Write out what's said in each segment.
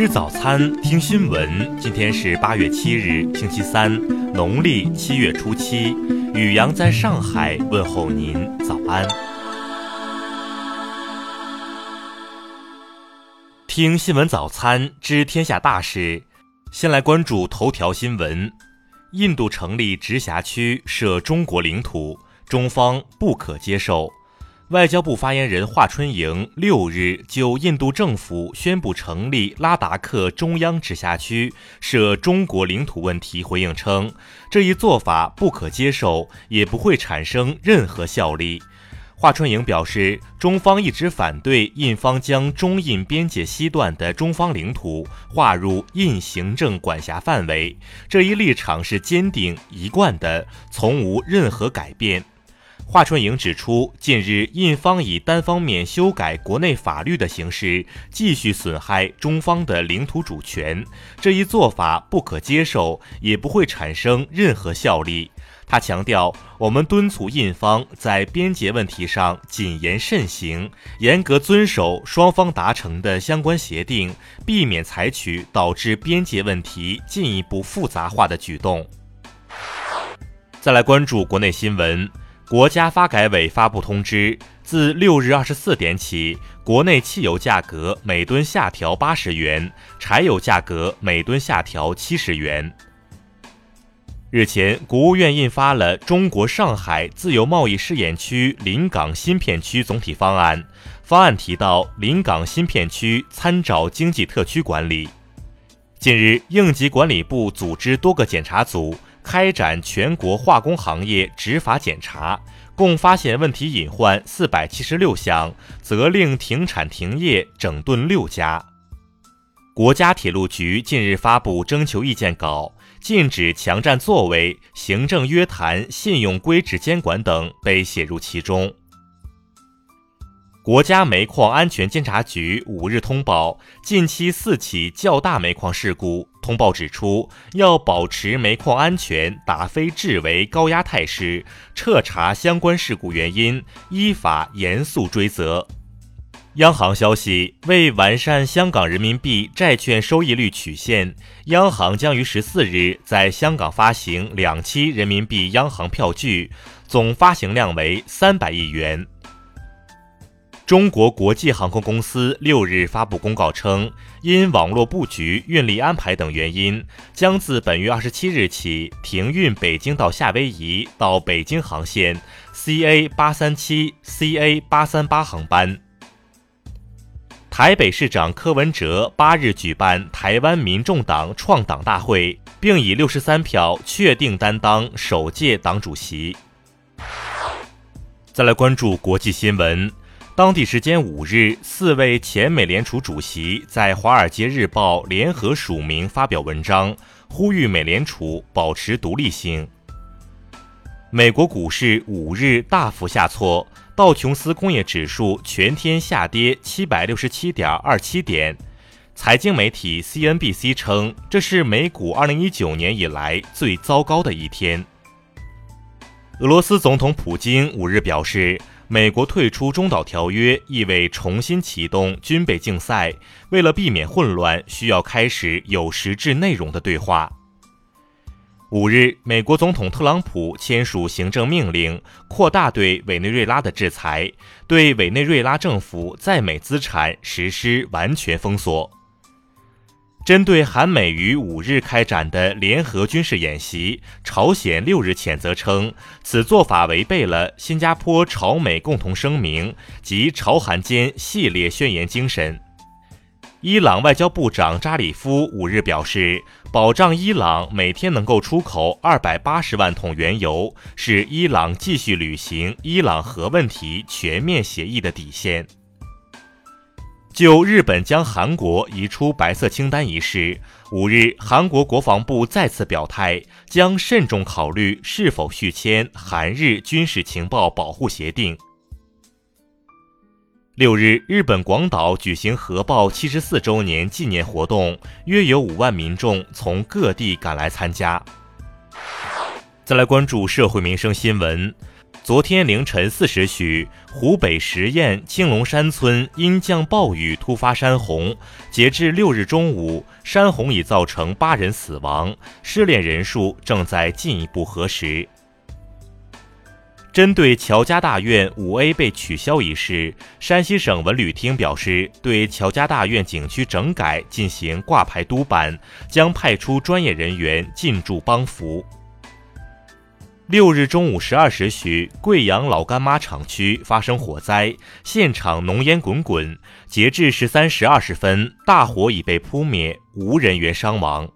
吃早餐，听新闻。今天是八月七日，星期三，农历七月初七。雨阳在上海问候您，早安。听新闻早餐，知天下大事。先来关注头条新闻：印度成立直辖区设中国领土，中方不可接受。外交部发言人华春莹六日就印度政府宣布成立拉达克中央直辖区涉中国领土问题回应称，这一做法不可接受，也不会产生任何效力。华春莹表示，中方一直反对印方将中印边界西段的中方领土划入印行政管辖范围，这一立场是坚定一贯的，从无任何改变。华春莹指出，近日印方以单方面修改国内法律的形式继续损害中方的领土主权，这一做法不可接受，也不会产生任何效力。他强调，我们敦促印方在边界问题上谨言慎行，严格遵守双方达成的相关协定，避免采取导致边界问题进一步复杂化的举动。再来关注国内新闻。国家发改委发布通知，自六日二十四点起，国内汽油价格每吨下调八十元，柴油价格每吨下调七十元。日前，国务院印发了《中国上海自由贸易试验区临港新片区总体方案》，方案提到，临港新片区参照经济特区管理。近日，应急管理部组织多个检查组。开展全国化工行业执法检查，共发现问题隐患四百七十六项，责令停产停业整顿六家。国家铁路局近日发布征求意见稿，禁止强占座位、行政约谈、信用规制监管等被写入其中。国家煤矿安全监察局五日通报，近期四起较大煤矿事故。通报指出，要保持煤矿安全，打非治为高压态势，彻查相关事故原因，依法严肃追责。央行消息，为完善香港人民币债券收益率曲线，央行将于十四日在香港发行两期人民币央行票据，总发行量为三百亿元。中国国际航空公司六日发布公告称，因网络布局、运力安排等原因，将自本月二十七日起停运北京到夏威夷到北京航线 CA 八三七、CA 八三八航班。台北市长柯文哲八日举办台湾民众党创党大会，并以六十三票确定担当首届党主席。再来关注国际新闻。当地时间五日，四位前美联储主席在《华尔街日报》联合署名发表文章，呼吁美联储保持独立性。美国股市五日大幅下挫，道琼斯工业指数全天下跌七百六十七点二七点。财经媒体 CNBC 称，这是美股二零一九年以来最糟糕的一天。俄罗斯总统普京五日表示。美国退出中导条约意味重新启动军备竞赛。为了避免混乱，需要开始有实质内容的对话。五日，美国总统特朗普签署行政命令，扩大对委内瑞拉的制裁，对委内瑞拉政府在美资产实施完全封锁。针对韩美于五日开展的联合军事演习，朝鲜六日谴责称，此做法违背了新加坡朝美共同声明及朝韩间系列宣言精神。伊朗外交部长扎里夫五日表示，保障伊朗每天能够出口二百八十万桶原油，是伊朗继续履行伊朗核问题全面协议的底线。就日本将韩国移出白色清单一事，五日，韩国国防部再次表态，将慎重考虑是否续签韩日军事情报保护协定。六日，日本广岛举行核爆七十四周年纪念活动，约有五万民众从各地赶来参加。再来关注社会民生新闻。昨天凌晨四时许，湖北十堰青龙山村因降暴雨突发山洪，截至六日中午，山洪已造成八人死亡，失联人数正在进一步核实。针对乔家大院五 A 被取消一事，山西省文旅厅表示，对乔家大院景区整改进行挂牌督办，将派出专业人员进驻帮扶。六日中午十二时许，贵阳老干妈厂区发生火灾，现场浓烟滚滚。截至十三时二十分，大火已被扑灭，无人员伤亡。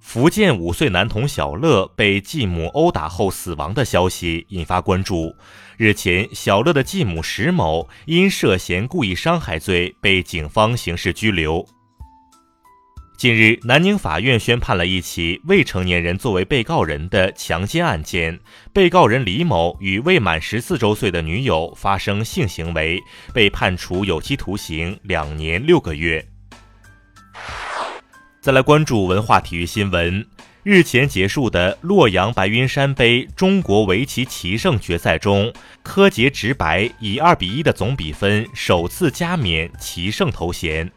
福建五岁男童小乐被继母殴打后死亡的消息引发关注。日前，小乐的继母石某因涉嫌故意伤害罪被警方刑事拘留。近日，南宁法院宣判了一起未成年人作为被告人的强奸案件。被告人李某与未满十四周岁的女友发生性行为，被判处有期徒刑两年六个月。再来关注文化体育新闻，日前结束的洛阳白云山杯中国围棋棋圣决赛中，柯洁直白以二比一的总比分首次加冕棋圣头衔。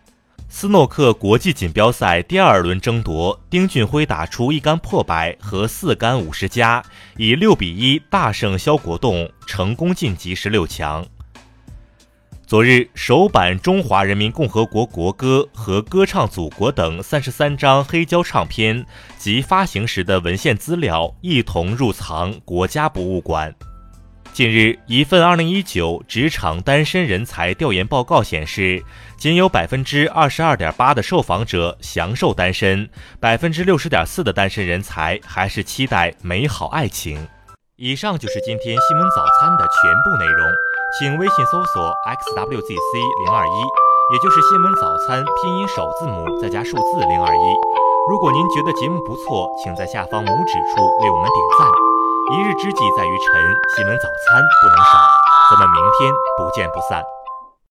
斯诺克国际锦标赛第二轮争夺，丁俊晖打出一杆破百和四杆五十加，以六比一大胜肖国栋，成功晋级十六强。昨日，首版《中华人民共和国国歌》和《歌唱祖国》等三十三张黑胶唱片及发行时的文献资料一同入藏国家博物馆。近日，一份二零一九职场单身人才调研报告显示，仅有百分之二十二点八的受访者享受单身，百分之六十点四的单身人才还是期待美好爱情。以上就是今天新闻早餐的全部内容，请微信搜索 xwzc 零二一，也就是新闻早餐拼音首字母再加数字零二一。如果您觉得节目不错，请在下方拇指处为我们点赞。一日之计在于晨，西门早餐不能少，咱们明天不见不散。